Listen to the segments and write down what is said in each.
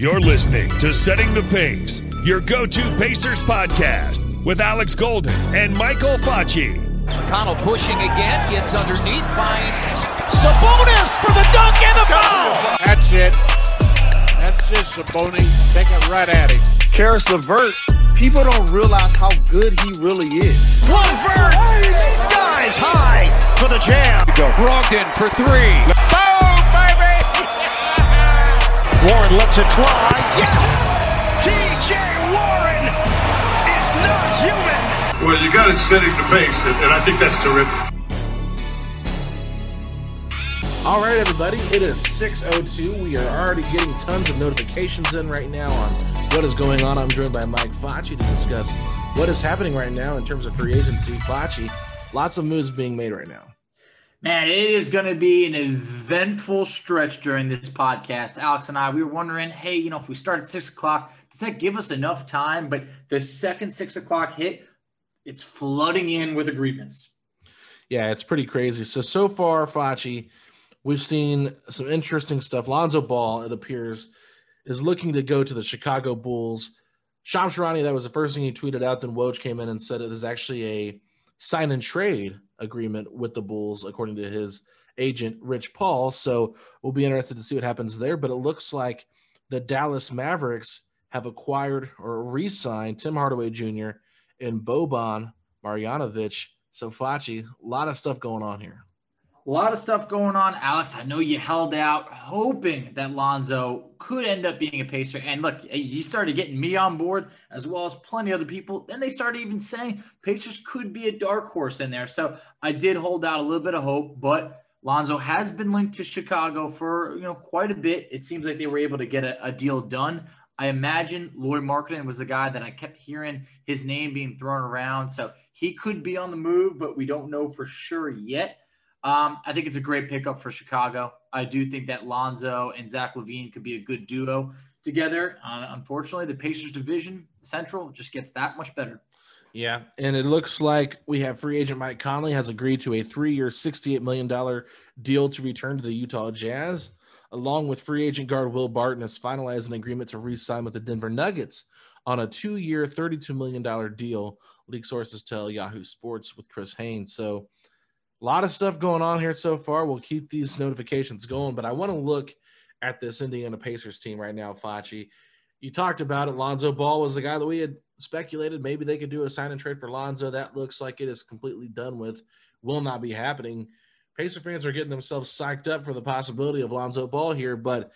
You're listening to Setting the Pace, your go to Pacers podcast with Alex Golden and Michael Facci. McConnell pushing again, gets underneath, finds Sabonis for the dunk and the foul. That's it. That's just Sabonis. Take it right at him. Caris LeVert, people don't realize how good he really is. LeVert, skies high for the jam. Brogdon for three. Boom, baby! Warren lets it fly. Yes! TJ Warren is not human. Well, you got it setting the pace, and, and I think that's terrific. All right, everybody, it is 6.02. We are already getting tons of notifications in right now on what is going on. I'm joined by Mike Facci to discuss what is happening right now in terms of free agency. Facci, lots of moves being made right now. Man, it is going to be an eventful stretch during this podcast. Alex and I, we were wondering, hey, you know, if we start at six o'clock, does that give us enough time? But the second six o'clock hit, it's flooding in with agreements. Yeah, it's pretty crazy. So, so far, Facci, we've seen some interesting stuff. Lonzo Ball, it appears, is looking to go to the Chicago Bulls. Shams Charania, that was the first thing he tweeted out. Then Woj came in and said it is actually a sign and trade agreement with the Bulls, according to his agent, Rich Paul. So we'll be interested to see what happens there. But it looks like the Dallas Mavericks have acquired or re signed Tim Hardaway Jr. and Boban Marjanovic. So, Facci, a lot of stuff going on here. A lot of stuff going on. Alex, I know you held out hoping that Lonzo could end up being a Pacer. And look, eh, you started getting me on board as well as plenty of other people. Then they started even saying Pacers could be a dark horse in there. So I did hold out a little bit of hope, but Lonzo has been linked to Chicago for you know quite a bit. It seems like they were able to get a, a deal done. I imagine Lauri Markkanen was the guy that I kept hearing his name being thrown around. So he could be on the move, but we don't know for sure yet. Um, I think it's a great pickup for Chicago. I do think that Lonzo and Zach LaVine could be a good duo together. Uh, unfortunately, the Pacers division Central just gets that much better. Yeah, and it looks like we have free agent Mike Conley has agreed to a three-year, $68 million deal to return to the Utah Jazz, along with free agent guard Will Barton has finalized an agreement to re-sign with the Denver Nuggets on a two-year, $32 million deal, league sources tell Yahoo Sports with Chris Haynes. So a lot of stuff going on here so far. We'll keep these notifications going, but I want to look at this Indiana Pacers team right now, Facci. You talked about it. Lonzo Ball was the guy that we had speculated maybe they could do a sign and trade for Lonzo. That looks like it is completely done with, will not be happening. Pacer fans are getting themselves psyched up for the possibility of Lonzo Ball here, but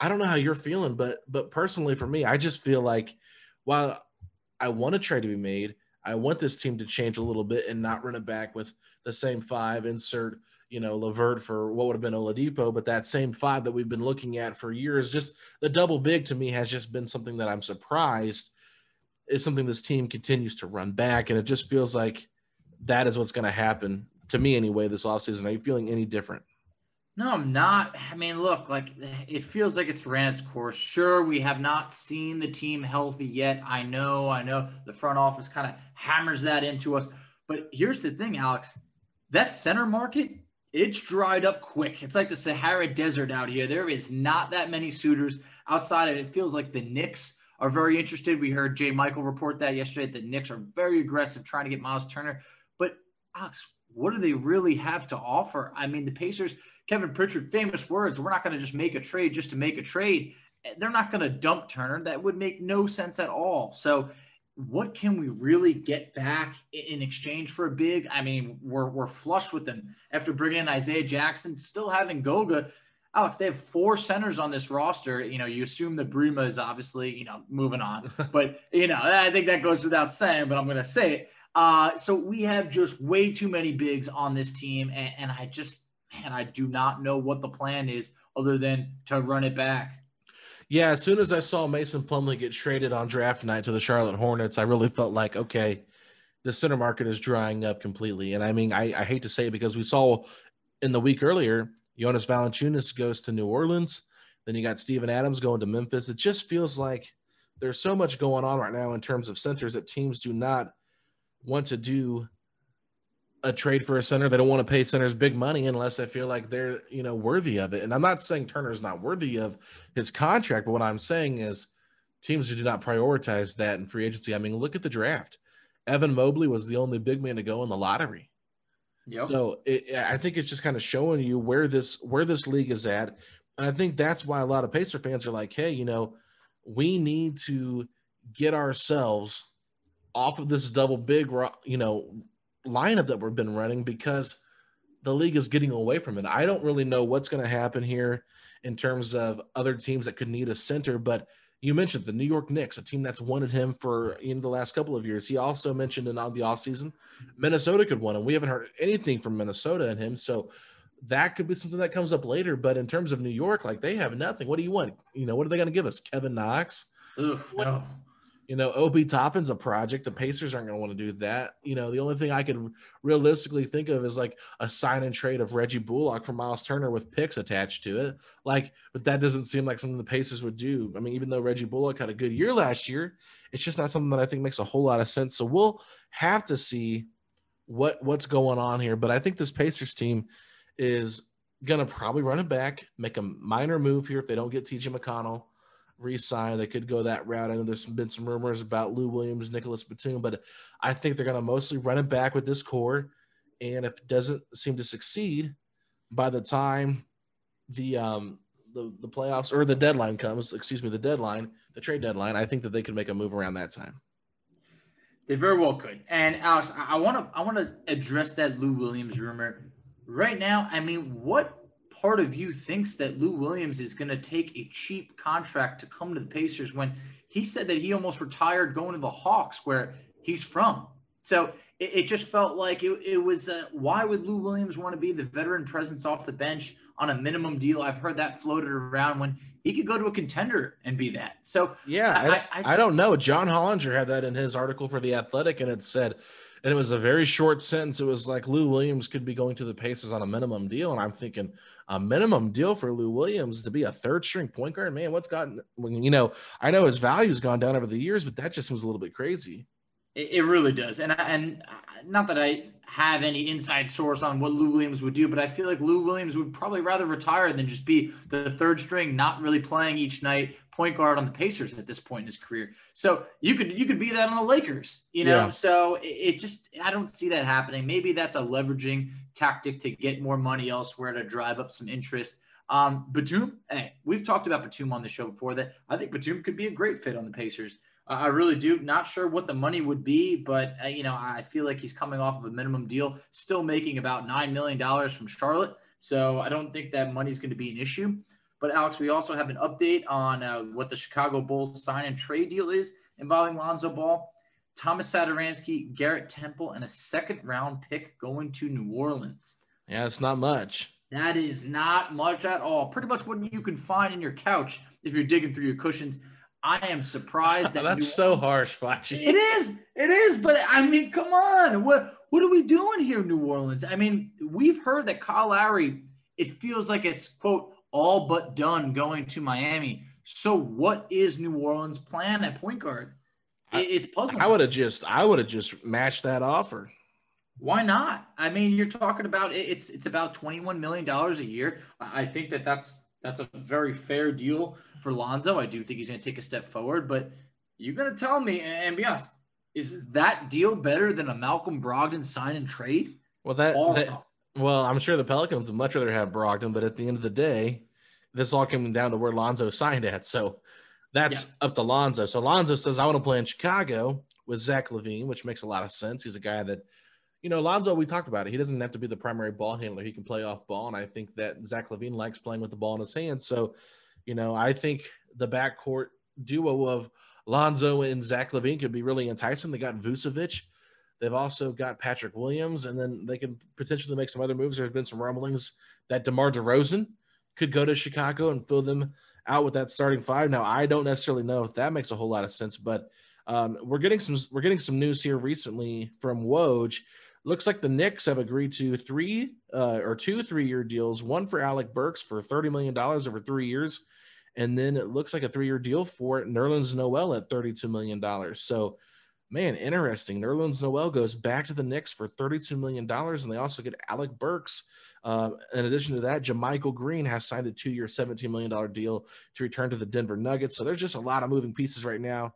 I don't know how you're feeling, but but personally for me, I just feel like while I want a trade to be made, I want this team to change a little bit and not run it back with the same five, insert, you know, LeVert for what would have been Oladipo, but that same five that we've been looking at for years, just the double big to me has just been something that I'm surprised is something this team continues to run back. And it just feels like that is what's going to happen to me anyway this offseason. Are you feeling any different? No, I'm not. I mean, look, like it feels like it's ran its course. Sure, we have not seen the team healthy yet. I know, I know the front office kind of hammers that into us. But here's the thing, Alex that center market it's dried up quick. It's like the Sahara Desert out here. There is not that many suitors outside of it. Feels like the Knicks are very interested. We heard Jay Michael report that yesterday. The Knicks are very aggressive trying to get Miles Turner. But Alex, what do they really have to offer? I mean, the Pacers, Kevin Pritchard, famous words, we're not going to just make a trade just to make a trade. They're not going to dump Turner. That would make no sense at all. So, what can we really get back in exchange for a big? I mean, we're, we're flush with them after bringing in Isaiah Jackson, still having Goga. Alex, they have four centers on this roster. You know, you assume that Brima is obviously, you know, moving on. but, you know, I think that goes without saying, but I'm going to say it. Uh, so we have just way too many bigs on this team. And, and I just, man, I do not know what the plan is other than to run it back. Yeah, as soon as I saw Mason Plumlee get traded on draft night to the Charlotte Hornets, I really felt like, okay, the center market is drying up completely. And I mean, I, I hate to say it because we saw in the week earlier, Jonas Valanciunas goes to New Orleans. Then you got Steven Adams going to Memphis. It just feels like there's so much going on right now in terms of centers that teams do not want to do a trade for a center. They don't want to pay centers big money unless they feel like they're, you know, worthy of it. And I'm not saying Turner's not worthy of his contract, but what I'm saying is teams who do not prioritize that in free agency. I mean, look at the draft. Evan Mobley was the only big man to go in the lottery. Yep. So it, I think it's just kind of showing you where this where this league is at. And I think that's why a lot of Pacer fans are like, hey, you know, we need to get ourselves off of this double big, you know, lineup that we've been running because the league is getting away from it. I don't really know what's going to happen here in terms of other teams that could need a center, but you mentioned the New York Knicks, a team that's wanted him for in the last couple of years. He also mentioned in the offseason, Minnesota could want him. We haven't heard anything from Minnesota and him. So that could be something that comes up later. But in terms of New York, like they have nothing. What do you want? You know, what are they going to give us? Kevin Knox? Ugh, no. You know, Obi Toppin's a project. The Pacers aren't going to want to do that. You know, the only thing I could realistically think of is like a sign and trade of Reggie Bullock for Miles Turner with picks attached to it. Like, but that doesn't seem like something the Pacers would do. I mean, even though Reggie Bullock had a good year last year, it's just not something that I think makes a whole lot of sense. So we'll have to see what what's going on here. But I think this Pacers team is going to probably run it back, make a minor move here if they don't get TJ McConnell re-sign. They could go that route. I know there's been some rumors about Lou Williams, Nicholas Batum, but I think they're going to mostly run it back with this core. And if it doesn't seem to succeed by the time the um the, the playoffs or the deadline comes, excuse me, the deadline, the trade deadline, I think that they could make a move around that time. They very well could. And Alex, I want to I want to address that Lou Williams rumor right now. I mean, what part of you thinks that Lou Williams is going to take a cheap contract to come to the Pacers when he said that he almost retired going to the Hawks, where he's from. So it, it just felt like it, it was uh, why would Lou Williams want to be the veteran presence off the bench on a minimum deal? I've heard that floated around when he could go to a contender and be that. So yeah, I, I, I don't know. John Hollinger had that in his article for the Athletic, and it said and it was a very short sentence. It was like Lou Williams could be going to the Pacers on a minimum deal, and I'm thinking a minimum deal for Lou Williams to be a third string point guard. Man, what's gotten you know? I know his value's gone down over the years, but that just seems a little bit crazy. It, it really does, and I, and not that I have any inside source on what Lou Williams would do, but I feel like Lou Williams would probably rather retire than just be the third string, not really playing each night, point guard on the Pacers at this point in his career. So you could you could be that on the Lakers, you know. Yeah. So it, it just I don't see that happening. Maybe that's a leveraging tactic to get more money elsewhere to drive up some interest. Um, Batum, hey, we've talked about Batum on the show before. That I think Batum could be a great fit on the Pacers. I really do. Not sure what the money would be, but uh, you know, I feel like he's coming off of a minimum deal, still making about nine million dollars from Charlotte. So I don't think that money is going to be an issue. But Alex, we also have an update on uh, what the Chicago Bulls sign and trade deal is involving Lonzo Ball, Thomas Satoransky, Garrett Temple, and a second round pick going to New Orleans. Yeah, it's not much. That is not much at all. Pretty much what you can find in your couch if you're digging through your cushions. I am surprised that that's so harsh, Facci. It is, it is, but I mean, come on, what what are we doing here, New Orleans? I mean, we've heard that Kyle Lowry. It feels like it's quote all but done going to Miami. So, what is New Orleans' plan at point guard? It's puzzling. I would have just, I would have just matched that offer. Why not? I mean, you're talking about it's it's about 21 million dollars a year. I think that that's that's a very fair deal for Lonzo. I do think he's going to take a step forward, but you're going to tell me and be honest, is that deal better than a Malcolm Brogdon sign and trade? Well, that, that well, I'm sure the Pelicans would much rather have Brogdon, but at the end of the day, this all came down to where Lonzo signed at. So that's yeah. up to Lonzo. So Lonzo says, I want to play in Chicago with Zach LaVine, which makes a lot of sense. He's a guy that, you know, Lonzo, we talked about it. He doesn't have to be the primary ball handler. He can play off ball. And I think that Zach LaVine likes playing with the ball in his hands. So, you know, I think the backcourt duo of Lonzo and Zach LaVine could be really enticing. They got Vucevic. They've also got Patrick Williams, and then they can potentially make some other moves. There's been some rumblings that DeMar DeRozan could go to Chicago and fill them out with that starting five. Now, I don't necessarily know if that makes a whole lot of sense, but um, we're getting some we're getting some news here recently from Woj. Looks like the Knicks have agreed to three uh, or two three year deals. One for Alec Burks for thirty million dollars over three years, and then it looks like a three year deal for Nerlens Noel at thirty two million dollars. So man, interesting. Nerlens Noel goes back to the Knicks for $32 million, and they also get Alec Burks. Uh, in addition to that, JaMychal Green has signed a two year, $17 million deal to return to the Denver Nuggets. So there's just a lot of moving pieces right now.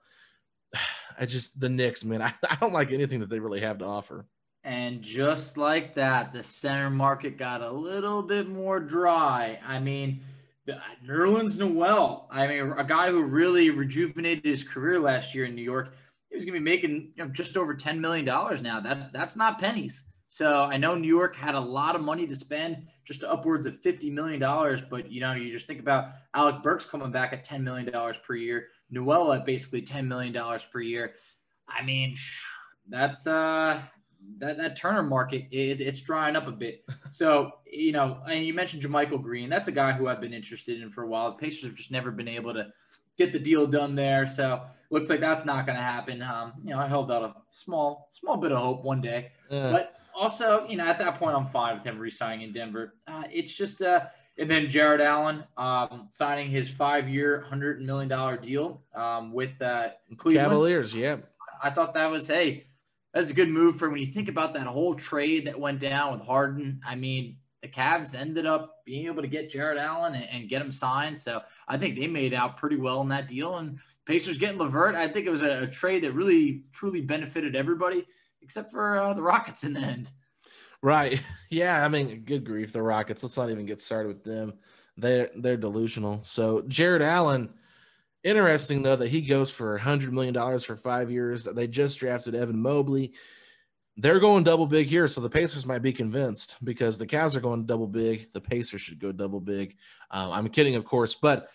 I just, the Knicks, man, I, I don't like anything that they really have to offer. And just like that, the center market got a little bit more dry. I mean, Nerlens Noel, I mean, a guy who really rejuvenated his career last year in New York he was going to be making you know, just over $10 million now. That That's not pennies. So I know New York had a lot of money to spend, just upwards of $50 million. But, you know, you just think about Alec Burks coming back at $10 million per year, Noel at basically $10 million per year. I mean, that's uh that, that Turner market, it, it's drying up a bit. So, you know, and you mentioned JaMychal Green. That's a guy who I've been interested in for a while. The Pacers have just never been able to get the deal done there. So looks like that's not going to happen. Um, you know, I held out a small, small bit of hope one day, but also, you know, at that point, I'm fine with him resigning in Denver. Uh, it's just, uh, and then Jarrett Allen um, signing his five-year, hundred million dollar deal um, with uh, Cleveland. Cavaliers. Yeah, I thought that was hey, that's a good move for when you think about that whole trade that went down with Harden. I mean, the Cavs ended up being able to get Jarrett Allen and, and, get him signed. So I think they made out pretty well in that deal. And Pacers getting LeVert, I think it was a, a trade that really truly benefited everybody except for uh, the Rockets in the end. Right. Yeah. I mean, good grief, the Rockets. Let's not even get started with them. They're they're delusional. So Jarrett Allen, interesting though that he goes for a hundred million dollars for five years. They just drafted Evan Mobley they're going double big here, so the Pacers might be convinced because the Cavs are going double big. The Pacers should go double big. Um, I'm kidding, of course, but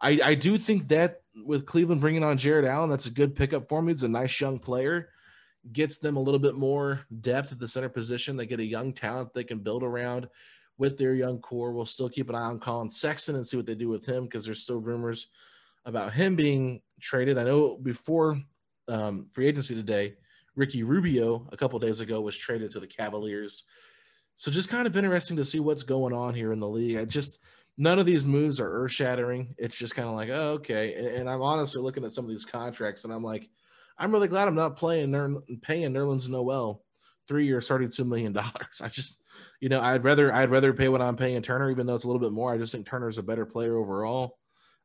I, I do think that with Cleveland bringing on Jarrett Allen, that's a good pickup for me. He's a nice young player, gets them a little bit more depth at the center position. They get a young talent they can build around with their young core. We'll still keep an eye on Collin Sexton and see what they do with him because there's still rumors about him being traded. I know before um, free agency today Ricky Rubio a couple days ago was traded to the Cavaliers. So just kind of interesting to see what's going on here in the league. I just none of these moves are earth shattering. It's just kind of like, oh, okay. And, and, I'm honestly looking at some of these contracts and I'm like, I'm really glad I'm not playing Ner- paying Nerlens Noel three years, thirty-two million dollars. I just, you know, I'd rather I'd rather pay what I'm paying Turner, even though it's a little bit more. I just think Turner's a better player overall.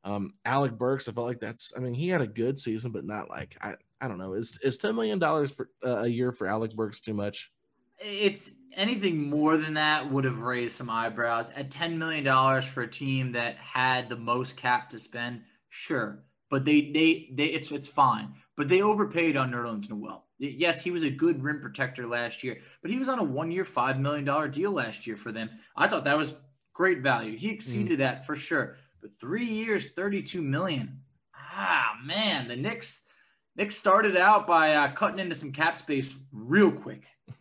Um, Alec Burks, I felt like that's. I mean, he had a good season, but not like I. I don't know. Is is ten million dollars for uh, a year for Alec Burks too much? It's anything more than that would have raised some eyebrows. At ten million dollars for a team that had the most cap to spend, sure, but they they they it's it's fine. But they overpaid on Nerlens Noel. Yes, he was a good rim protector last year, but he was on a one-year, five million dollar deal last year for them. I thought that was great value. He exceeded mm. that for sure. But three years, thirty-two million. Ah, man, the Knicks Nick started out by uh, cutting into some cap space real quick.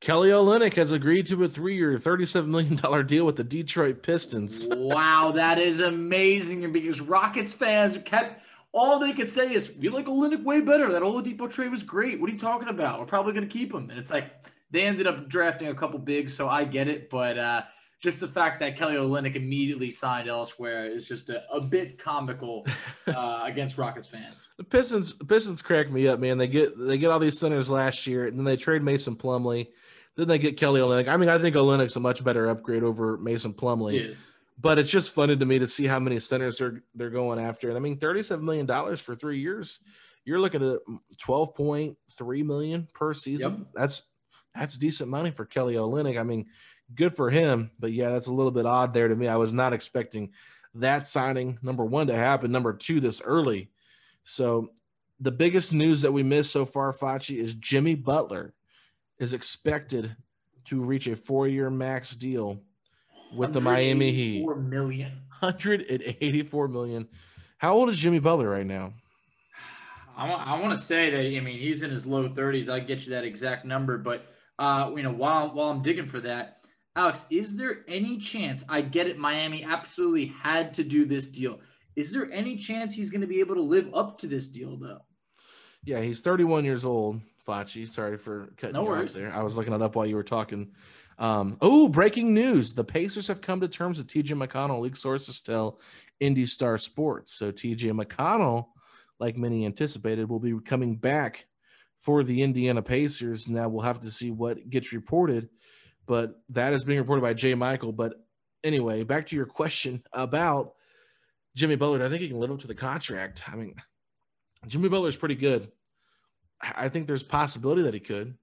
Kelly Olynyk has agreed to a three-year, $37 million deal with the Detroit Pistons. wow, that is amazing. because Rockets fans kept all they could say is, "We like Olynyk way better. That Oladipo trade was great. What are you talking about? We're probably going to keep him." And it's like they ended up drafting a couple bigs, so I get it. But uh, just the fact that Kelly Olynyk immediately signed elsewhere is just a, a bit comical uh, against Rockets fans. The Pistons, the Pistons crack me up, man. They get they get all these centers last year, and then they trade Mason Plumlee. Then they get Kelly Olynyk. I mean, I think Olynyk's a much better upgrade over Mason Plumlee. But it's just funny to me to see how many centers they're they're going after. And I mean, thirty-seven million dollars for three years. You're looking at um, twelve point three million per season. Yep. That's that's decent money for Kelly Olynyk. I mean, good for him. But yeah, that's a little bit odd there to me. I was not expecting that signing number one to happen. Number two, this early. So the biggest news that we missed so far, Facci, is Jimmy Butler is expected to reach a four-year max deal with the Miami Heat. Four million. 184 million. How old is Jimmy Butler right now? I want, I want to say that I mean he's in his low 30s. I'll get you that exact number, but uh, you know while while I'm digging for that, Alex, is there any chance? I get it. Miami absolutely had to do this deal. Is there any chance he's going to be able to live up to this deal though? Yeah, he's 31 years old. Facci, sorry for cutting no you worries. off there. I was looking it up while you were talking. Um, oh, breaking news. The Pacers have come to terms with TJ McConnell. League sources tell Indy Star Sports. So TJ McConnell, like many anticipated, will be coming back for the Indiana Pacers. Now we'll have to see what gets reported, but that is being reported by Jay Michael. But anyway, back to your question about Jimmy Butler. I think he can live up to the contract. I mean, Jimmy Butler is pretty good. I think there's possibility that he could.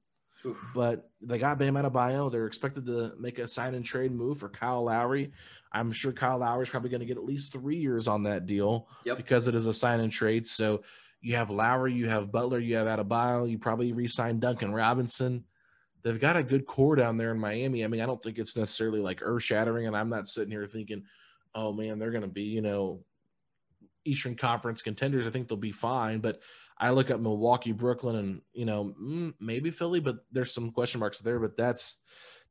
Oof. But they got Bam Adebayo. They're expected to make a sign and trade move for Kyle Lowry. I'm sure Kyle Lowry is probably going to get at least three years on that deal yep. because it is a sign and trade. So you have Lowry, you have Butler, you have Adebayo. You probably re-sign Duncan Robinson. They've got a good core down there in Miami. I mean, I don't think it's necessarily like earth shattering, and I'm not sitting here thinking, oh man, they're going to be you know Eastern Conference contenders. I think they'll be fine, but I look at Milwaukee, Brooklyn, and you know mm, maybe Philly, but there's some question marks there. But that's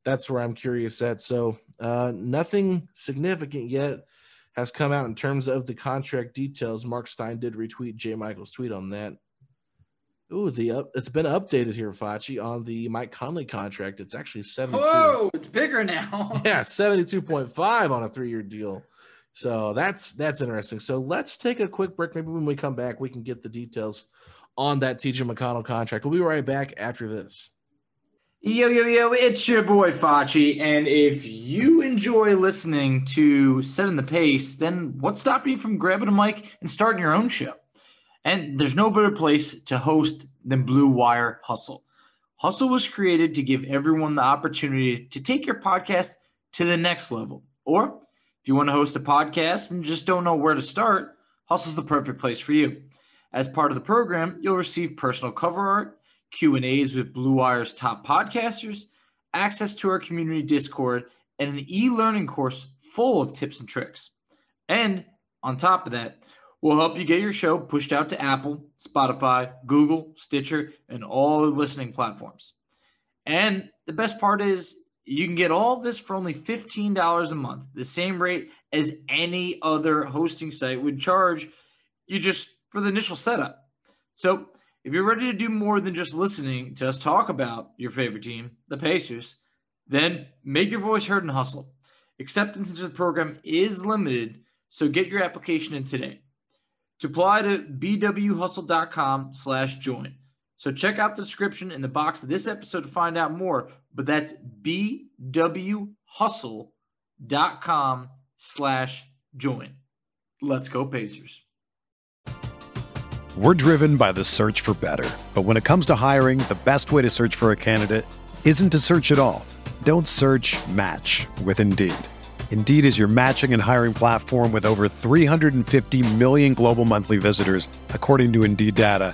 that's where I'm curious at. So uh, nothing significant yet has come out in terms of the contract details. Mark Stein did retweet Jay Michael's tweet on that. Ooh, the up, it's been updated here, Facci, on the Mike Conley contract. It's actually 72. Whoa, it's bigger now. yeah, 72.5 on a three-year deal. So that's that's interesting. So let's take a quick break. Maybe when we come back, we can get the details on that TJ McConnell contract. We'll be right back after this. Yo, yo, yo, it's your boy Facci. And if you enjoy listening to Setting the Pace, then what's stopping you from grabbing a mic and starting your own show? And there's no better place to host than Blue Wire Hustle. Hustle was created to give everyone the opportunity to take your podcast to the next level. Or if you want to host a podcast and just don't know where to start, Hustle's the perfect place for you. As part of the program, you'll receive personal cover art, Q&As with Blue Wire's top podcasters, access to our community Discord, and an e-learning course full of tips and tricks. And on top of that, we'll help you get your show pushed out to Apple, Spotify, Google, Stitcher, and all the listening platforms. And the best part is you can get all this for only $15 a month, the same rate as any other hosting site would charge you just for the initial setup. So, if you're ready to do more than just listening to us talk about your favorite team, the Pacers, then make your voice heard and hustle. Acceptance into the program is limited, so get your application in today. To apply to bwhustle.com slash join. So check out the description in the box of this episode to find out more, but that's bwhustle.com slash join. Let's go Pacers. We're driven by the search for better. But when it comes to hiring, the best way to search for a candidate isn't to search at all. Don't search match with Indeed. Indeed is your matching and hiring platform with over 350 million global monthly visitors, according to Indeed data,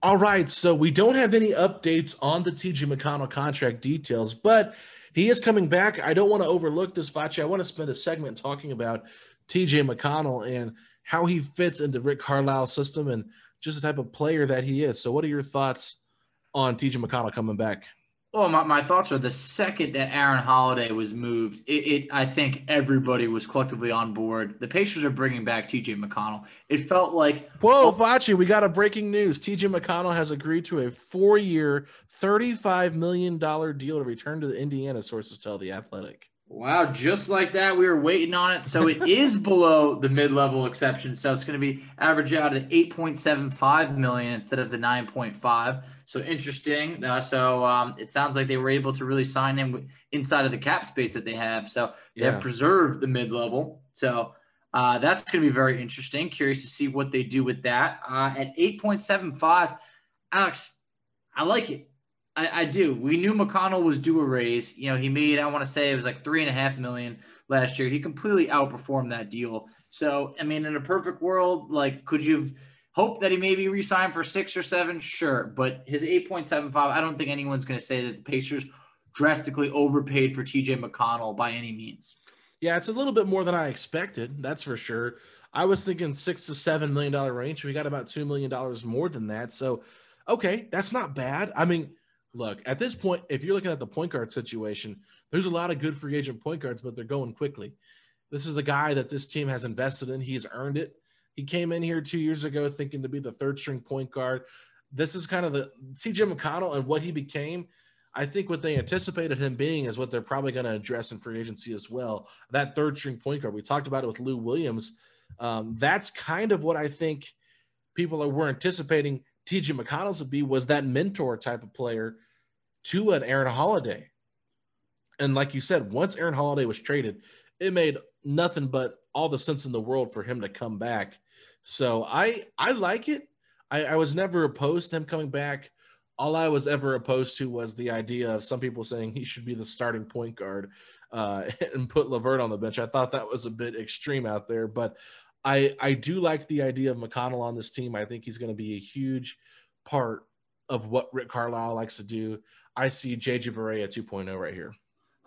All right, so we don't have any updates on the TJ McConnell contract details, but he is coming back. I don't want to overlook this, Facci. I want to spend a segment talking about TJ McConnell and how he fits into Rick Carlisle's system and just the type of player that he is. So, what are your thoughts on TJ McConnell coming back? Well, my, my thoughts are the second that Aaron Holiday was moved, it, it, I think everybody was collectively on board. The Pacers are bringing back TJ McConnell. It felt like whoa, oh, Facci, we got a breaking news. TJ McConnell has agreed to a four-year, thirty-five million dollar deal to return to the Indiana. Sources tell the Athletic. Wow, just like that, we were waiting on it. So it is below the mid-level exception. So it's going to be average out at 8.75 million instead of the 9.5. So interesting. Uh, so um, it sounds like they were able to really sign him inside of the cap space that they have. So they yeah. have preserved the mid-level. So uh, that's going to be very interesting. Curious to see what they do with that. Uh, at 8.75, Alex, I like it. I, I, do. We knew McConnell was due a raise. You know, he made, I want to say it was like three and a half million last year. He completely outperformed that deal. So, I mean, in a perfect world, like, could you hoped that he maybe resigned for six or seven? Sure. But his 8.75, I don't think anyone's going to say that the Pacers drastically overpaid for TJ McConnell by any means. Yeah, it's a little bit more than I expected. That's for sure. I was thinking six to seven million dollar range. We got about two million dollars more than that. So, okay, that's not bad. I mean, look, at this point, if you're looking at the point guard situation, there's a lot of good free agent point guards, but they're going quickly. This is a guy that this team has invested in. He's earned it. He came in here two years ago thinking to be the third string point guard. This is kind of the TJ McConnell and what he became. I think what they anticipated him being is what they're probably going to address in free agency as well. That third string point guard. We talked about it with Lou Williams. Um, that's kind of what I think people were anticipating TJ McConnell's would be was that mentor type of player to an Aaron Holiday. And like you said, once Aaron Holiday was traded, it made nothing but all the sense in the world for him to come back. So I I like it. I, I was never opposed to him coming back. All I was ever opposed to was the idea of some people saying he should be the starting point guard uh, and put LeVert on the bench. I thought that was a bit extreme out there, but I I do like the idea of McConnell on this team. I think he's going to be a huge part of what Rick Carlisle likes to do. I see JJ Barea 2.0 right here.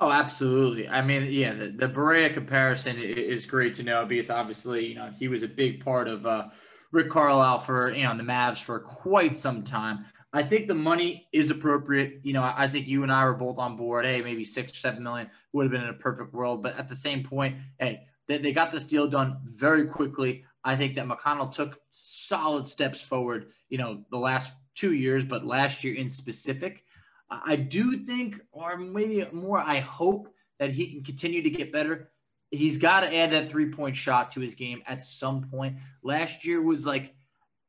Oh, absolutely. I mean, yeah, the, the Barea comparison is great to know because obviously, you know, he was a big part of uh, Rick Carlisle for, you know, the Mavs for quite some time. I think the money is appropriate. You know, I think you and I were both on board. Hey, maybe six or seven million would have been in a perfect world. But at the same point, hey, they, they got this deal done very quickly. I think that McConnell took solid steps forward, you know, the last two years, but last year in specific. I do think, or maybe more, I hope that he can continue to get better. He's got to add that three point shot to his game at some point. Last year was like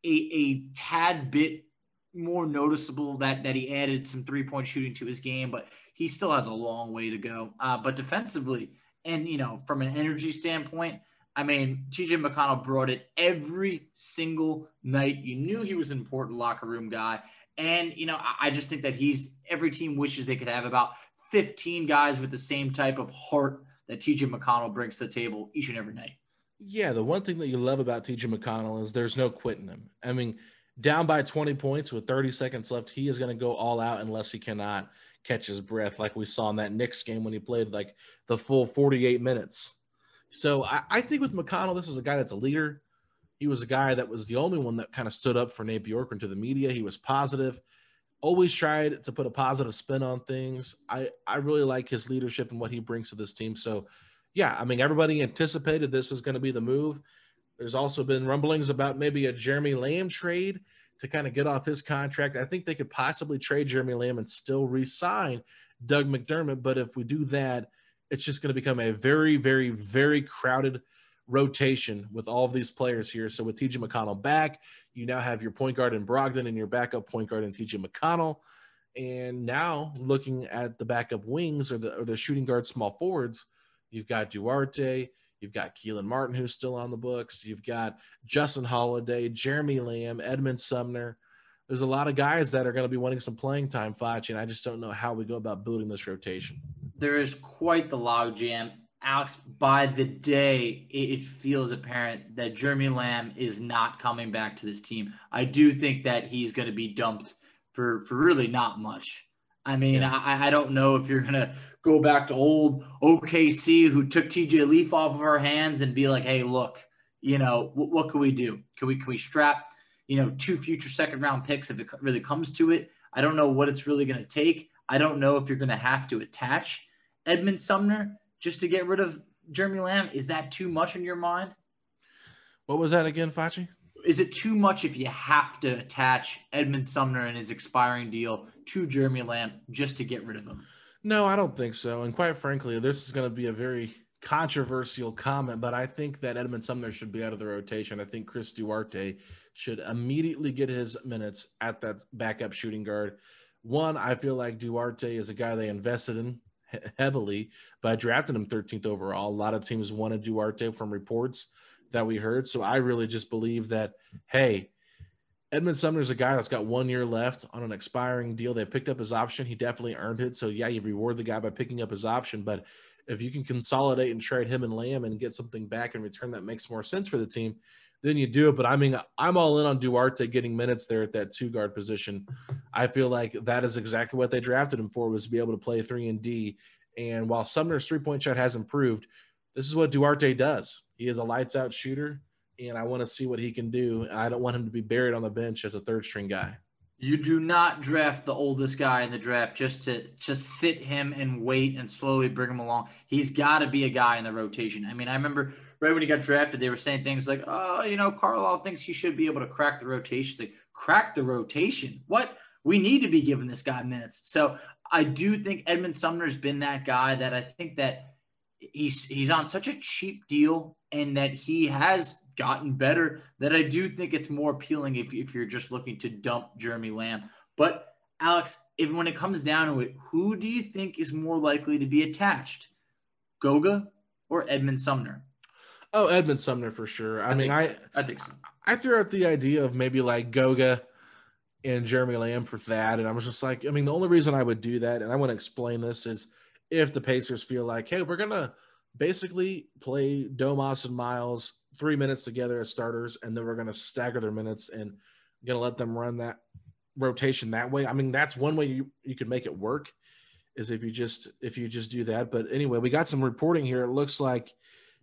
a, a tad bit more noticeable that that he added some three point shooting to his game, but he still has a long way to go. Uh, but defensively, and you know, from an energy standpoint, I mean, TJ McConnell brought it every single night. You knew he was an important locker room guy. And, you know, I just think that he's every team wishes they could have about 15 guys with the same type of heart that TJ McConnell brings to the table each and every night. Yeah, the one thing that you love about TJ McConnell is there's no quitting him. I mean, down by 20 points with 30 seconds left, he is going to go all out unless he cannot catch his breath, like we saw in that Knicks game when he played like the full 48 minutes. So I, I think with McConnell, this is a guy that's a leader. He was a guy that was the only one that kind of stood up for Nate Bjorkgren to the media. He was positive, always tried to put a positive spin on things. I, I really like his leadership and what he brings to this team. So, yeah, I mean, everybody anticipated this was going to be the move. There's also been rumblings about maybe a Jeremy Lamb trade to kind of get off his contract. I think they could possibly trade Jeremy Lamb and still re-sign Doug McDermott. But if we do that, it's just going to become a very, very, very crowded rotation with all of these players here. So with TJ McConnell back, you now have your point guard in Brogdon and your backup point guard in TJ McConnell. And now looking at the backup wings or the or the shooting guard small forwards, you've got Duarte, You've got Kelan Martin, who's still on the books. You've got Justin Holiday, Jeremy Lamb, Edmund Sumner. There's a lot of guys that are going to be wanting some playing time, Facci, and I just don't know how we go about building this rotation. There is quite the logjam. Alex, by the day, it, feels apparent that Jeremy Lamb is not coming back to this team. I do think that he's going to be dumped for, for really not much. I mean, yeah. I, I don't know if you're going to go back to old OKC who took TJ Leaf off of our hands and be like, hey, look, you know, what, what can we do? Can we, can we strap, you know, two future second round picks if it really comes to it? I don't know what it's really going to take. I don't know if you're going to have to attach Edmund Sumner just to get rid of Jeremy Lamb? Is that too much in your mind? What was that again, Facci? Is it too much if you have to attach Edmund Sumner and his expiring deal to Jeremy Lamb just to get rid of him? No, I don't think so. And quite frankly, this is going to be a very controversial comment, but I think that Edmund Sumner should be out of the rotation. I think Chris Duarte should immediately get his minutes at that backup shooting guard. One, I feel like Duarte is a guy they invested in heavily, I drafted him 13th overall. A lot of teams want to wanted Duarte from reports that we heard. So I really just believe that, hey, Edmund Sumner's a guy that's got one year left on an expiring deal. They picked up his option. He definitely earned it. So yeah, you reward the guy by picking up his option. But if you can consolidate and trade him and Lamb and get something back in return that makes more sense for the team, then you do it. But I mean, I'm all in on Duarte getting minutes there at that two guard position. I feel like that is exactly what they drafted him for was to be able to play three and D. And while Sumner's three point shot has improved, this is what Duarte does. He is a lights out shooter, and I want to see what he can do. I don't want him to be buried on the bench as a third string guy. You do not draft the oldest guy in the draft just to just sit him and wait and slowly bring him along. He's got to be a guy in the rotation. I mean, I remember right when he got drafted, they were saying things like, "Oh, you know, Carlisle thinks he should be able to crack the rotation." It's like, crack the rotation? What? We need to be giving this guy minutes. So I do think Edmund Sumner's been that guy that I think that he's he's on such a cheap deal and that he has gotten better that I do think it's more appealing if, if you're just looking to dump Jeremy Lamb. But Alex, if when it comes down to it, who do you think is more likely to be attached? Goga or Edmund Sumner? Oh, Edmund Sumner for sure. I, I mean, I I think so. I threw out the idea of maybe like Goga and Jeremy Lamb for that, and I was just like, I mean, the only reason I would do that, and I want to explain this, is if the Pacers feel like, hey, we're gonna basically play Domas and Miles three minutes together as starters, and then we're gonna stagger their minutes and gonna let them run that rotation that way. I mean, that's one way you you could make it work is if you just if you just do that. But anyway, we got some reporting here. It looks like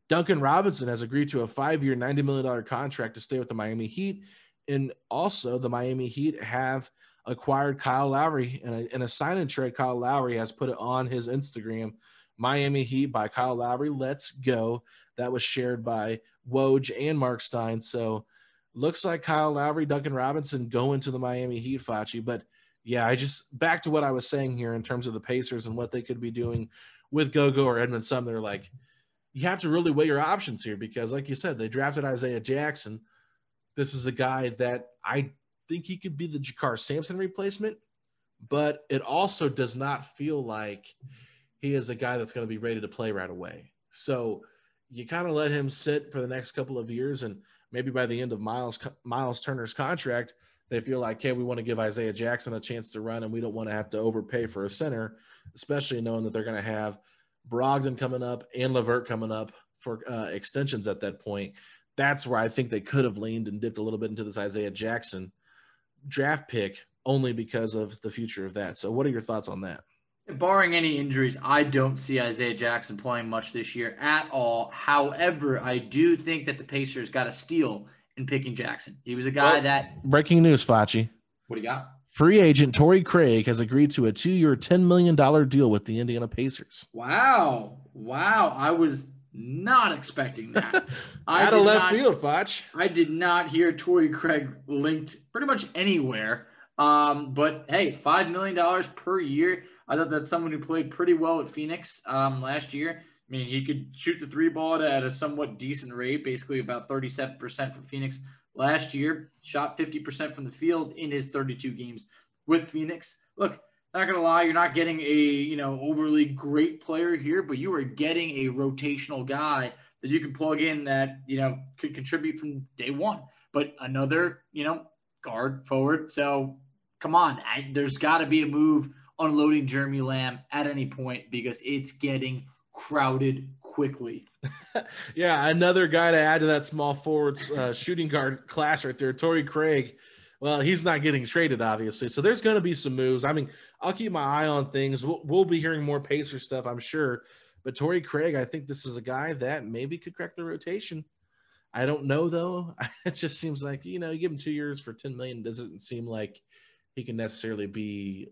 Duncan Robinson has agreed to a five-year, ninety million dollar contract to stay with the Miami Heat, and also the Miami Heat have acquired Kyle Lowry in a, in a sign and trade. Kyle Lowry has put it on his Instagram. Miami Heat by Kyle Lowry. Let's go. That was shared by Woj and Mark Stein. So looks like Kyle Lowry, Duncan Robinson going to the Miami Heat, Facci. But yeah, I just back to what I was saying here in terms of the Pacers and what they could be doing with Goga or Edmund Sumner. Like you have to really weigh your options here because, like you said, they drafted Isaiah Jackson. This is a guy that I think he could be the JaKarr Sampson replacement, but it also does not feel like he is a guy that's going to be ready to play right away. So you kind of let him sit for the next couple of years, and maybe by the end of Miles Miles Turner's contract, they feel like, hey, we want to give Isaiah Jackson a chance to run, and we don't want to have to overpay for a center, especially knowing that they're going to have Brogdon coming up and LeVert coming up for uh, extensions at that point. That's where I think they could have leaned and dipped a little bit into this Isaiah Jackson draft pick only because of the future of that. So, what are your thoughts on that? Barring any injuries, I don't see Isaiah Jackson playing much this year at all. However, I do think that the Pacers got a steal in picking Jackson. He was a guy well, that. Breaking news, Facci. What do you got? Free agent Torrey Craig has agreed to a two-year, ten million dollar deal with the Indiana Pacers. Wow, wow! I was not expecting that. I Out of left not, field, Foch. I did not hear Torrey Craig linked pretty much anywhere. Um, but hey, five million dollars per year. I thought that's someone who played pretty well at Phoenix um, last year. I mean, he could shoot the three ball at a somewhat decent rate, basically about 37% for Phoenix last year. Shot 50% from the field in his 32 games with Phoenix. Look, not gonna lie, you're not getting a you know overly great player here, but you are getting a rotational guy that you can plug in that you know could contribute from day one. But another you know guard forward. So come on, I, there's got to be a move unloading Jeremy Lamb at any point because it's getting crowded quickly. yeah, another guy to add to that small forwards uh, shooting guard class right there, Torrey Craig. Well, he's not getting traded, obviously. So there's going to be some moves. I mean, I'll keep my eye on things. We'll, we'll be hearing more Pacer stuff, I'm sure. But Torrey Craig, I think this is a guy that maybe could crack the rotation. I don't know though. It just seems like you know, you give him two years for ten million. Doesn't seem like he can necessarily be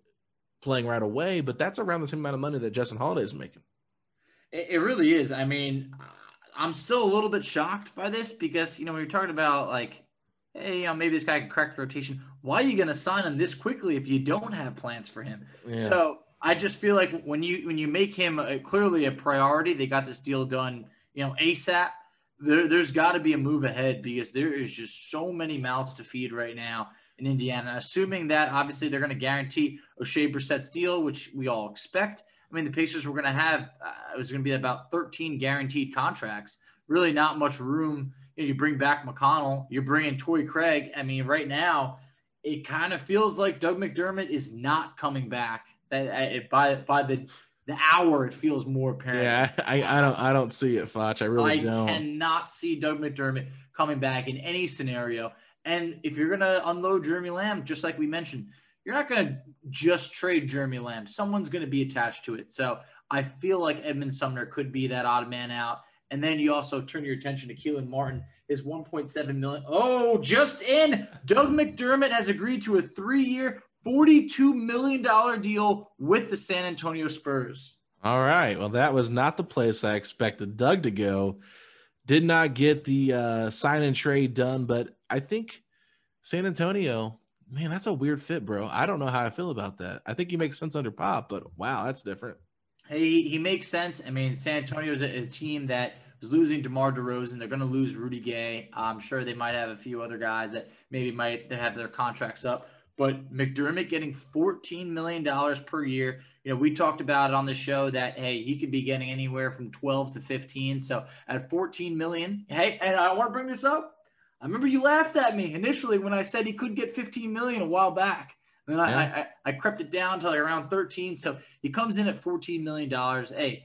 playing right away. But that's around the same amount of money that Justin Holiday is making. It, it really is. I mean, I'm still a little bit shocked by this because you know we're talking about like, hey, you know, maybe this guy can crack the rotation. Why are you going to sign him this quickly if you don't have plans for him? Yeah. So I just feel like when you when you make him a, clearly a priority, they got this deal done, you know, ASAP there, there's got to be a move ahead because there is just so many mouths to feed right now in Indiana. Assuming that obviously they're going to guarantee Oshae Brissett's deal, which we all expect. I mean, the Pacers were going to have uh, it was going to be about 13 guaranteed contracts. Really, not much room. You, know, you bring back McConnell, you're bringing Torrey Craig. I mean, right now, it kind of feels like Doug McDermott is not coming back. That by by the the hour it feels more apparent. Yeah, I, I don't I don't see it, Foch. I really I don't. I cannot see Doug McDermott coming back in any scenario. And if you're gonna unload Jeremy Lamb, just like we mentioned, you're not gonna just trade Jeremy Lamb. Someone's gonna be attached to it. So I feel like Edmund Sumner could be that odd man out. And then you also turn your attention to Kelan Martin, his 1.7 million. Oh, just in, Doug McDermott has agreed to a three-year, $42 million deal with the San Antonio Spurs. All right. Well, that was not the place I expected Doug to go. Did not get the uh, sign and trade done, but I think San Antonio, man, that's a weird fit, bro. I don't know how I feel about that. I think he makes sense under Pop, but wow, that's different. Hey, he makes sense. I mean, San Antonio is a, a team that was losing DeMar DeRozan. They're going to lose Rudy Gay. I'm sure they might have a few other guys that maybe might have their contracts up. But McDermott getting $14 million per year. You know, we talked about it on the show that, hey, he could be getting anywhere from 12 to 15. So at 14 million, hey, and I want to bring this up. I remember you laughed at me initially when I said he could get 15 million a while back. Then I. I, I, crept it down to like around 13. So he comes in at $14 million. Hey,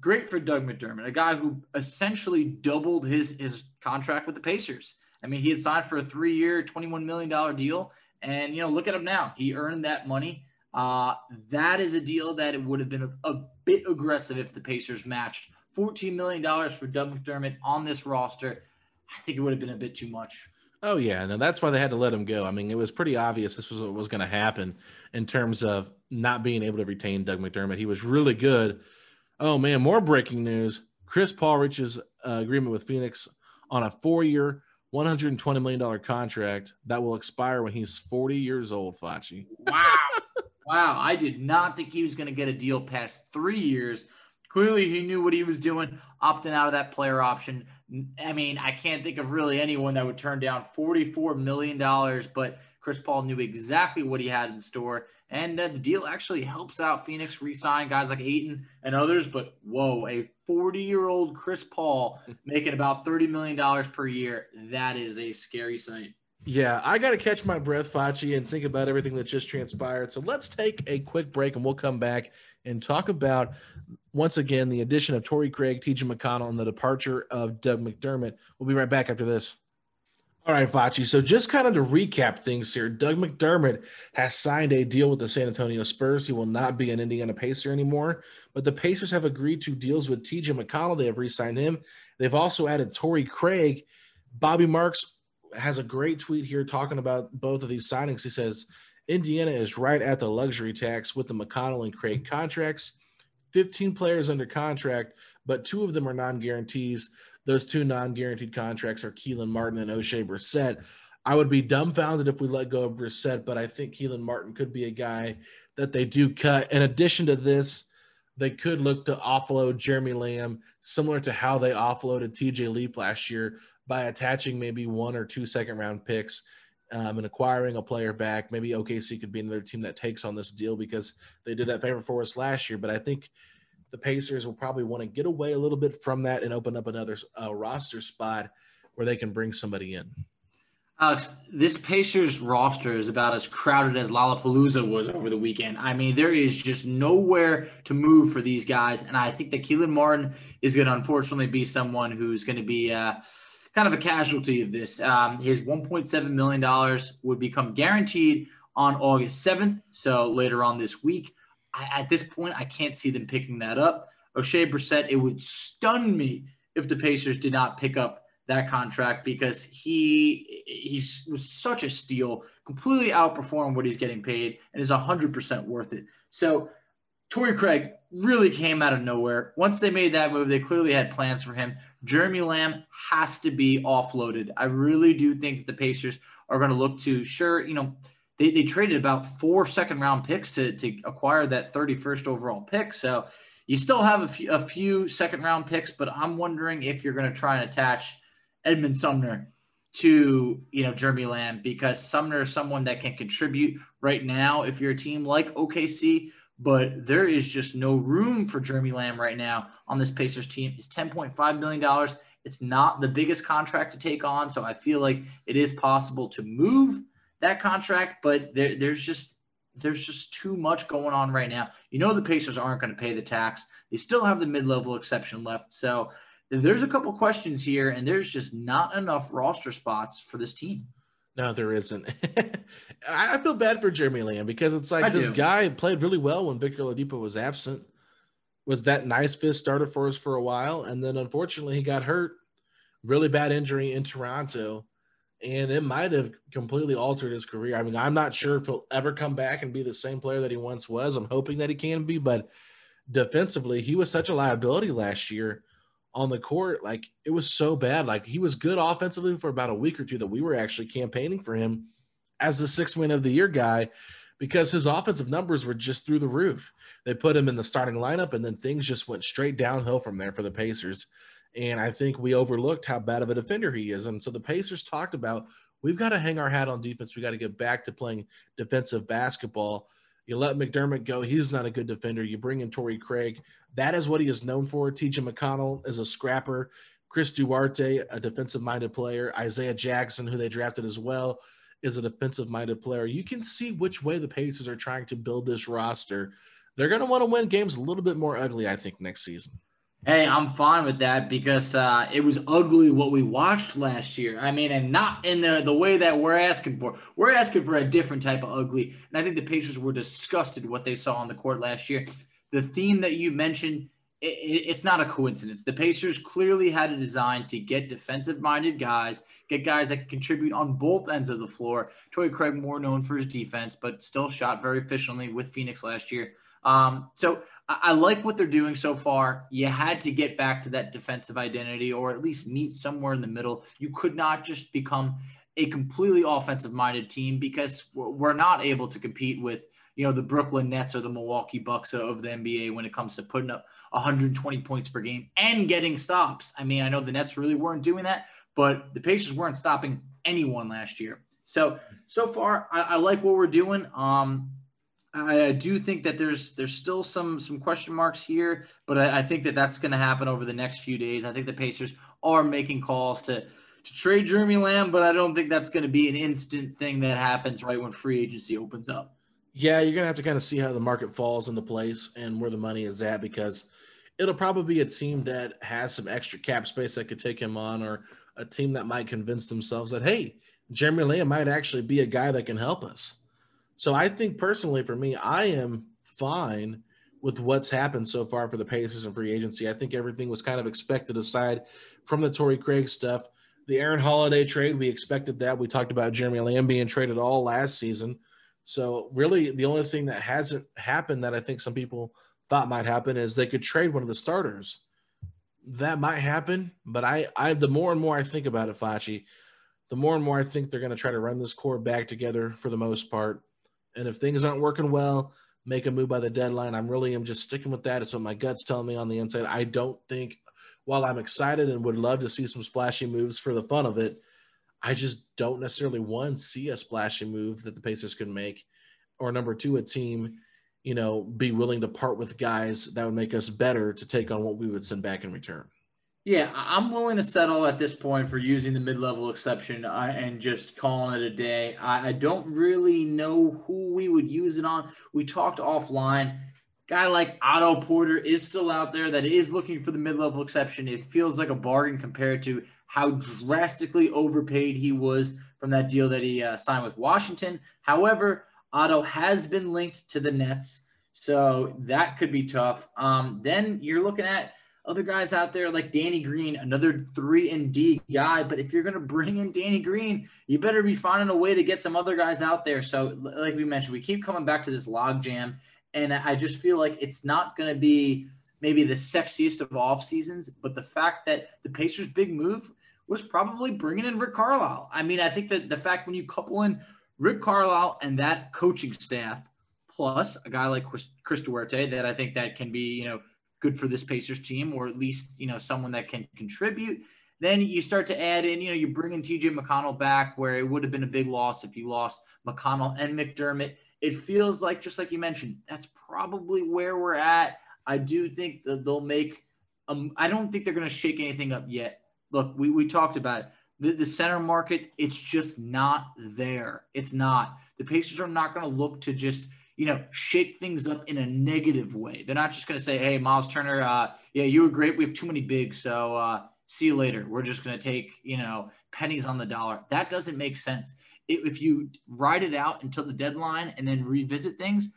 great for Doug McDermott, a guy who essentially doubled his, his contract with the Pacers. I mean, he had signed for a three year, $21 million deal. And, you know, look at him now. He earned that money. Uh, that is a deal that it would have been a, a bit aggressive if the Pacers matched $14 million for Doug McDermott on this roster. I think it would have been a bit too much. Oh yeah, and that's why they had to let him go. I mean, it was pretty obvious this was what was going to happen in terms of not being able to retain Doug McDermott. He was really good. Oh man, more breaking news: Chris Paul reaches uh, agreement with Phoenix on a four-year, $120 million contract that will expire when he's 40 years old, Facci. Wow. wow. I did not think he was going to get a deal past three years. Clearly, he knew what he was doing, opting out of that player option. I mean, I can't think of really anyone that would turn down $44 million, but Chris Paul knew exactly what he had in store. And uh, the deal actually helps out Phoenix re-sign guys like Ayton and others. But whoa, a 40-year-old Chris Paul making about $30 million per year. That is a scary sight. Yeah, I got to catch my breath, Facci, and think about everything that just transpired. So let's take a quick break and we'll come back and talk about, once again, the addition of Torrey Craig, TJ McConnell, and the departure of Doug McDermott. We'll be right back after this. All right, Facci. So just kind of to recap things here, Doug McDermott has signed a deal with the San Antonio Spurs. He will not be an Indiana Pacer anymore, but the Pacers have agreed to deals with TJ McConnell. They have re-signed him. They've also added Torrey Craig. Bobby Marks has a great tweet here talking about both of these signings. He says Indiana is right at the luxury tax with the McConnell and Craig contracts. 15 players under contract, but two of them are non-guarantees. Those two non-guaranteed contracts are Kelan Martin and Oshae Brissett. I would be dumbfounded if we let go of Brissett, but I think Kelan Martin could be a guy that they do cut. In addition to this, they could look to offload Jeremy Lamb, similar to how they offloaded TJ Leaf last year by attaching maybe one or two second round picks um, and acquiring a player back. Maybe OKC could be another team that takes on this deal because they did that favor for us last year. But I think the Pacers will probably want to get away a little bit from that and open up another uh, roster spot where they can bring somebody in. Alex, this Pacers roster is about as crowded as Lollapalooza was over the weekend. I mean, there is just nowhere to move for these guys. And I think that Kelan Martin is going to unfortunately be someone who's going to be uh, kind of a casualty of this. Um, his $1.7 million would become guaranteed on August 7th. So later on this week. I, at this point, I can't see them picking that up. Oshae Brissett, it would stun me if the Pacers did not pick up that contract because he he was such a steal, completely outperformed what he's getting paid, and is 100% worth it. So Torrey Craig really came out of nowhere. Once they made that move, they clearly had plans for him. Jeremy Lamb has to be offloaded. I really do think that the Pacers are going to look to, sure, you know, they, they traded about four second round picks to, to acquire that 31st overall pick. So you still have a few, a few second round picks, but I'm wondering if you're going to try and attach Edmund Sumner to you know Jeremy Lamb because Sumner is someone that can contribute right now if you're a team like OKC, but there is just no room for Jeremy Lamb right now on this Pacers team. It's $10.5 million. It's not the biggest contract to take on, so I feel like it is possible to move that contract, but there, there's just there's just too much going on right now. You know the Pacers aren't going to pay the tax. They still have the mid-level exception left. So there's a couple questions here, and there's just not enough roster spots for this team. No, there isn't. I feel bad for Jeremy Lamb because it's like I this do. guy played really well when Victor Oladipo was absent. Was that nice fifth starter for us for a while, and then unfortunately he got hurt, really bad injury in Toronto, and it might have completely altered his career. I mean, I'm not sure if he'll ever come back and be the same player that he once was. I'm hoping that he can be, but defensively, he was such a liability last year on the court, like it was so bad. Like he was good offensively for about a week or two that we were actually campaigning for him as the six win of the year guy because his offensive numbers were just through the roof. They put him in the starting lineup and then things just went straight downhill from there for the Pacers. And I think we overlooked how bad of a defender he is. And so the Pacers talked about we've got to hang our hat on defense. We got to get back to playing defensive basketball. You let McDermott go. He's not a good defender. You bring in Torrey Craig. That is what he is known for. TJ McConnell is a scrapper. Chris Duarte, a defensive minded player. Isaiah Jackson, who they drafted as well, is a defensive minded player. You can see which way the Pacers are trying to build this roster. They're going to want to win games a little bit more ugly, I think, next season. Hey, I'm fine with that because uh, it was ugly what we watched last year. I mean, and not in the the way that we're asking for. We're asking for a different type of ugly, and I think the Pacers were disgusted what they saw on the court last year. The theme that you mentioned, it, it's not a coincidence. The Pacers clearly had a design to get defensive-minded guys, get guys that contribute on both ends of the floor. Torrey Craig more known for his defense, but still shot very efficiently with Phoenix last year. Um, so I, I like what they're doing so far. You had to get back to that defensive identity or at least meet somewhere in the middle. You could not just become a completely offensive minded team because we're not able to compete with you know the Brooklyn Nets or the Milwaukee Bucks of the NBA when it comes to putting up 120 points per game and getting stops. I mean, I know the Nets really weren't doing that, but the Pacers weren't stopping anyone last year. So so far, I, I like what we're doing. Um, I, do think that there's there's still some some question marks here, but I, I think that that's going to happen over the next few days. I think the Pacers are making calls to to trade Jeremy Lamb, but I don't think that's going to be an instant thing that happens right when free agency opens up. Yeah, you're going to have to kind of see how the market falls into place and where the money is at because it'll probably be a team that has some extra cap space that could take him on, or a team that might convince themselves that hey, Jeremy Lamb might actually be a guy that can help us. So I think personally for me, I am fine with what's happened so far for the Pacers and free agency. I think everything was kind of expected aside from the Torrey Craig stuff. The Aaron Holiday trade, we expected that. We talked about Jeremy Lamb being traded all last season. So really the only thing that hasn't happened that I think some people thought might happen is they could trade one of the starters. That might happen, but I, I the more and more I think about it, Facci, the more and more I think they're going to try to run this core back together for the most part and if things aren't working well, make a move by the deadline. I'm really am just sticking with that. It's what my gut's telling me on the inside. I don't think, while I'm excited and would love to see some splashy moves for the fun of it, I just don't necessarily one see a splashy move that the Pacers can make, or number two, a team, you know, be willing to part with guys that would make us better to take on what we would send back in return. Yeah, I'm willing to settle at this point for using the mid-level exception uh, and just calling it a day. I, I don't really know who we would use it on. We talked offline. Guy like Otto Porter is still out there that is looking for the mid-level exception. It feels like a bargain compared to how drastically overpaid he was from that deal that he uh, signed with Washington. However, Otto has been linked to the Nets, so that could be tough. Um, then you're looking at other guys out there like Danny Green, another three and D guy. But if you're going to bring in Danny Green, you better be finding a way to get some other guys out there. So, like we mentioned, we keep coming back to this log jam, and I just feel like it's not going to be maybe the sexiest of off seasons, but the fact that the Pacers' big move was probably bringing in Rick Carlisle. I mean, I think that the fact when you couple in Rick Carlisle and that coaching staff, plus a guy like Chris, Chris Duarte, that I think that can be, you know, good for this Pacers team, or at least, you know, someone that can contribute. Then you start to add in, you know, you bring in TJ McConnell back where it would have been a big loss if you lost McConnell and McDermott. It feels like, just like you mentioned, that's probably where we're at. I do think that they'll make, um, I don't think they're going to shake anything up yet. Look, we, we talked about it. The, the center market, it's just not there. It's not. The Pacers are not going to look to just you know, shake things up in a negative way. They're not just going to say, "Hey, Miles Turner, uh, yeah, you were great. We have too many bigs, so uh, see you later. We're just going to take you know pennies on the dollar." That doesn't make sense. If you ride it out until the deadline and then revisit things,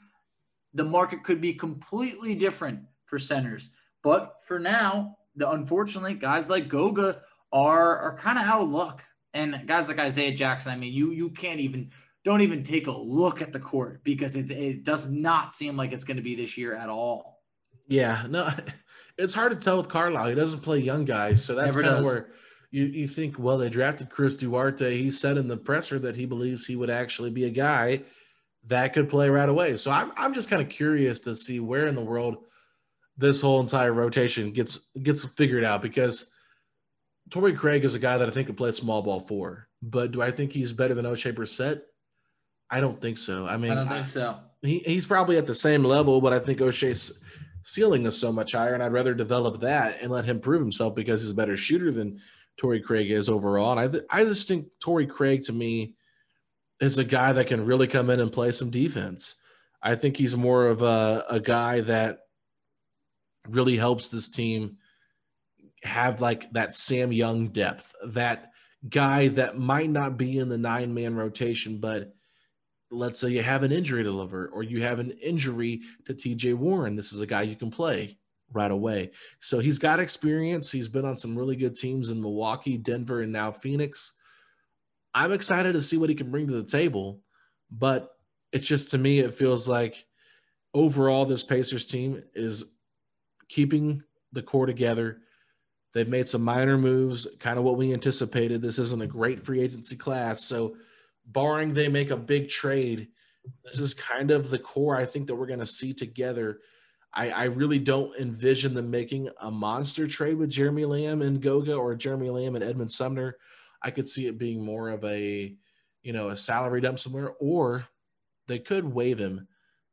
the market could be completely different for centers. But for now, the unfortunately, guys like Goga are are kind of out of luck. And guys like Isaiah Jackson, I mean, you you can't even don't even take a look at the court because it's it does not seem like it's going to be this year at all. Yeah, no, it's hard to tell with Carlisle. He doesn't play young guys, so that's kind of where you you think, well, they drafted Chris Duarte. He said in the presser that he believes he would actually be a guy that could play right away. So I'm I'm just kind of curious to see where in the world this whole entire rotation gets gets figured out because Torrey Craig is a guy that I think could play small ball for. But do I think he's better than Oshae Brissett? I don't think so. I mean, I don't think so. He, he's probably at the same level, but I think Oshae's ceiling is so much higher, and I'd rather develop that and let him prove himself because he's a better shooter than Torrey Craig is overall. And I, th- I just think Torrey Craig to me is a guy that can really come in and play some defense. I think he's more of a, a guy that really helps this team have like that Sam Young depth, that guy that might not be in the nine man rotation, but let's say you have an injury to LeVert or you have an injury to TJ Warren. This is a guy you can play right away. So he's got experience. He's been on some really good teams in Milwaukee, Denver, and now Phoenix. I'm excited to see what he can bring to the table, but it's just to me, it feels like overall this Pacers team is keeping the core together. They've made some minor moves, kind of what we anticipated. This isn't a great free agency class. So barring they make a big trade, this is kind of the core I think that we're going to see together. I, I, really don't envision them making a monster trade with Jeremy Lamb and Goga or Jeremy Lamb and Edmund Sumner. I could see it being more of a, you know, a salary dump somewhere, or they could waive him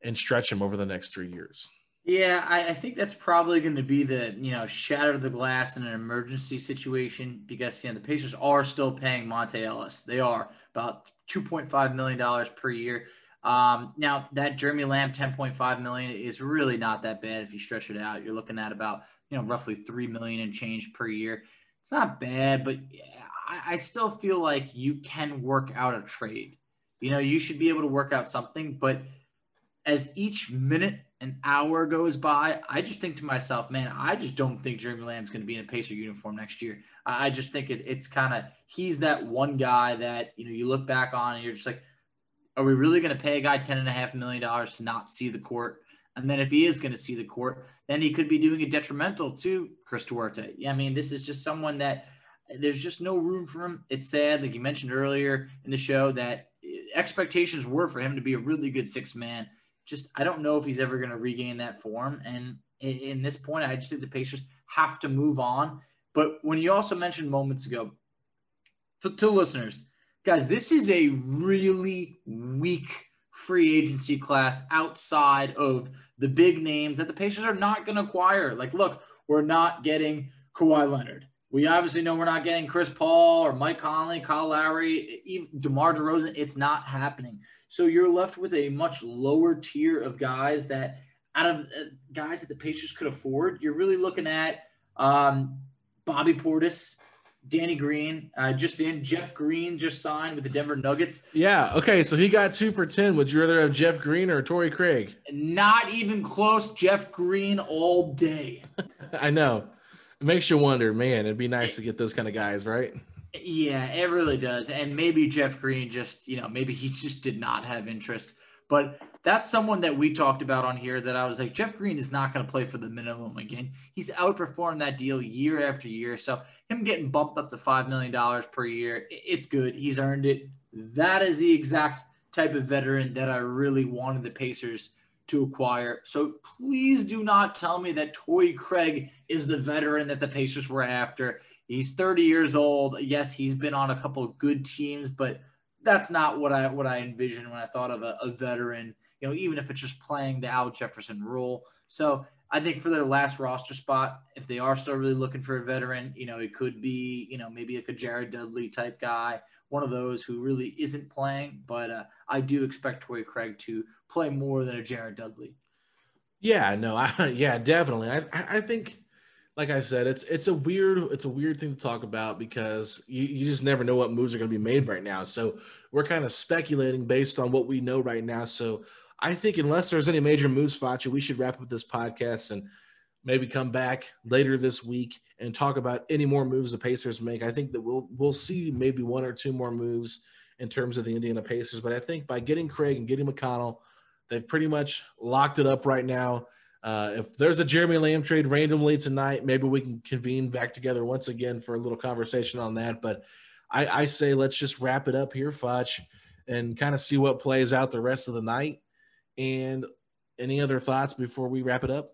and stretch him over the next three years. Yeah, I, I think that's probably going to be the you know shatter the glass in an emergency situation because you know the Pacers are still paying Monta Ellis. They are about two point five million dollars per year. Um, now that Jeremy Lamb ten point five million is really not that bad if you stretch it out. You're looking at about you know roughly three million and change per year. It's not bad, but I, I still feel like you can work out a trade. You know, you should be able to work out something, but as each minute an hour goes by, I just think to myself, man, I just don't think Jeremy Lamb's going to be in a Pacer uniform next year. I just think it, it's kind of he's that one guy that you know you look back on and you're just like, are we really going to pay a guy ten and a half million dollars to not see the court? And then if he is going to see the court, then he could be doing it detrimental to Chris Duarte. Yeah, I mean, this is just someone that there's just no room for him. It's sad, like you mentioned earlier in the show, that eh, expectations were for him to be a really good six man just I don't know if he's ever going to regain that form. And in, this point, I just think the Pacers have to move on. But when you also mentioned moments ago, for, to listeners, guys, this is a really weak free agency class outside of the big names that the Pacers are not going to acquire. Like, look, we're not getting Kawhi Leonard. We obviously know we're not getting Chris Paul or Mike Conley, Kyle Lowry, even DeMar DeRozan. It's not happening. So you're left with a much lower tier of guys that, out of uh, guys that the Pacers could afford, you're really looking at um, Bobby Portis, Danny Green, uh, just in Jeff Green just signed with the Denver Nuggets. Yeah. Okay. So he got two for 10. Would you rather have Jeff Green or Torrey Craig? Not even close. Jeff Green all day. I know. It makes you wonder, man. It'd be nice to get those kind of guys, right? Yeah, it really does. And maybe Jeff Green just, you know, maybe he just did not have interest. But that's someone that we talked about on here that I was like, Jeff Green is not going to play for the minimum again. He's outperformed that deal year after year. So him getting bumped up to $5 million per year, it's good. He's earned it. That is the exact type of veteran that I really wanted the Pacers to acquire. So please do not tell me that Torrey Craig is the veteran that the Pacers were after. He's 30 years old. Yes, he's been on a couple of good teams, but that's not what I what I envisioned when I thought of a, a veteran. You know, even if it's just playing the Al Jefferson role. So I think for their last roster spot, if they are still really looking for a veteran, you know, it could be, you know, maybe like a Jared Dudley type guy, one of those who really isn't playing. But uh, I do expect Torrey Craig to play more than a Jared Dudley. Yeah, no, I yeah, definitely. I I think like I said, it's it's a weird it's a weird thing to talk about because you, you just never know what moves are going to be made right now. So we're kind of speculating based on what we know right now. So I think unless there's any major moves, Facci, we should wrap up this podcast and maybe come back later this week and talk about any more moves the Pacers make. I think that we'll we'll see maybe one or two more moves in terms of the Indiana Pacers, but I think by getting Craig and getting McConnell, they've pretty much locked it up right now. Uh, if there's a Jeremy Lamb trade randomly tonight, maybe we can convene back together once again for a little conversation on that. But I, I say let's just wrap it up here, Foch, and kind of see what plays out the rest of the night. And any other thoughts before we wrap it up?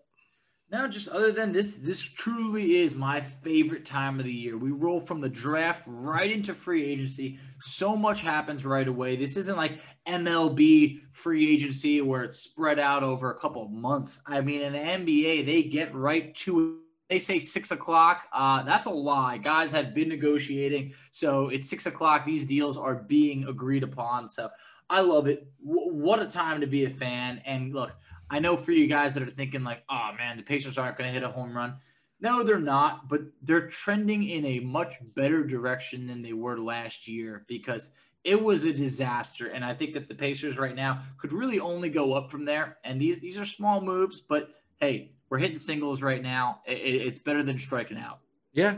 No, just other than this, this truly is my favorite time of the year. We roll from the draft right into free agency. So much happens right away. This isn't like MLB free agency where it's spread out over a couple of months. I mean, in the NBA, they get right to it. They say six o'clock. Uh, that's a lie. Guys have been negotiating. So it's six o'clock. These deals are being agreed upon. So I love it. W- what a time to be a fan. And look, I know for you guys that are thinking like, oh man, the Pacers aren't going to hit a home run. No, they're not, but they're trending in a much better direction than they were last year because it was a disaster. And I think that the Pacers right now could really only go up from there. And these these are small moves, but hey, we're hitting singles right now. It, it's better than striking out. Yeah,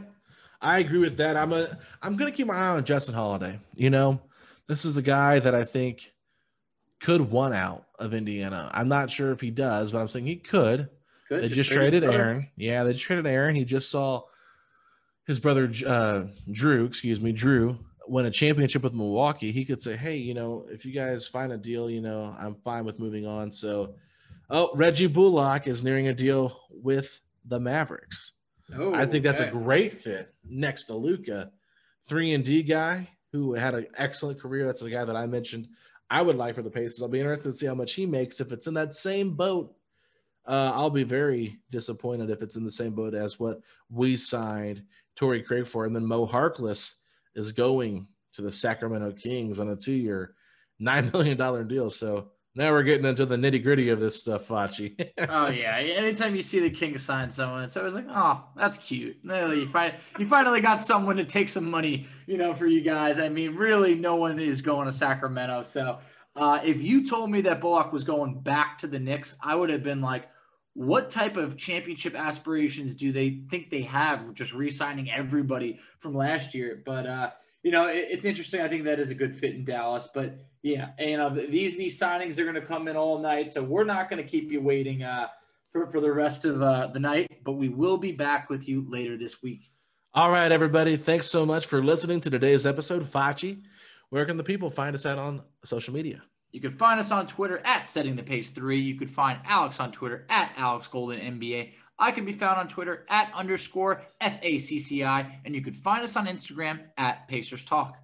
I agree with that. I'm a I'm gonna keep my eye on Justin Holiday. You know, this is the guy that I think could one out of Indiana. I'm not sure if he does, but I'm saying he could. Could they just, just traded Aaron. Yeah, they just traded Aaron. He just saw his brother uh, Drew, excuse me, Drew win a championship with Milwaukee. He could say, "Hey, you know, if you guys find a deal, you know, I'm fine with moving on." So, oh, Reggie Bullock is nearing a deal with the Mavericks. Oh, I think that's okay. a great fit next to Luka, three and D guy who had an excellent career. That's the guy that I mentioned I would like for the Pacers. I'll be interested to see how much he makes. If it's in that same boat, uh, I'll be very disappointed if it's in the same boat as what we signed Torrey Craig for. And then Mo Harkless is going to the Sacramento Kings on a two year, $9 million deal. So now we're getting into the nitty gritty of this stuff, Facci. oh yeah. Anytime you see the King sign someone, it's always like, oh, that's cute. You find you finally got someone to take some money, you know, for you guys. I mean, really, no one is going to Sacramento. So uh, if you told me that Bullock was going back to the Knicks, I would have been like, what type of championship aspirations do they think they have just re-signing everybody from last year? But uh, you know, it, it's interesting. I think that is a good fit in Dallas. But yeah, and, you know, these these signings are going to come in all night, so we're not going to keep you waiting uh, for for the rest of uh, the night. But we will be back with you later this week. All right, everybody. Thanks so much for listening to today's episode. Facci, where can the people find us out on social media? You can find us on Twitter at Setting the Pace Three. You could find Alex on Twitter at Alex Golden NBA. I can be found on Twitter at underscore FACCI, and you could find us on Instagram at Pacers Talk.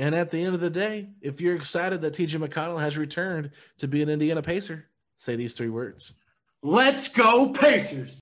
And at the end of the day, if you're excited that TJ McConnell has returned to be an Indiana Pacer, say these three words. Let's go, Pacers!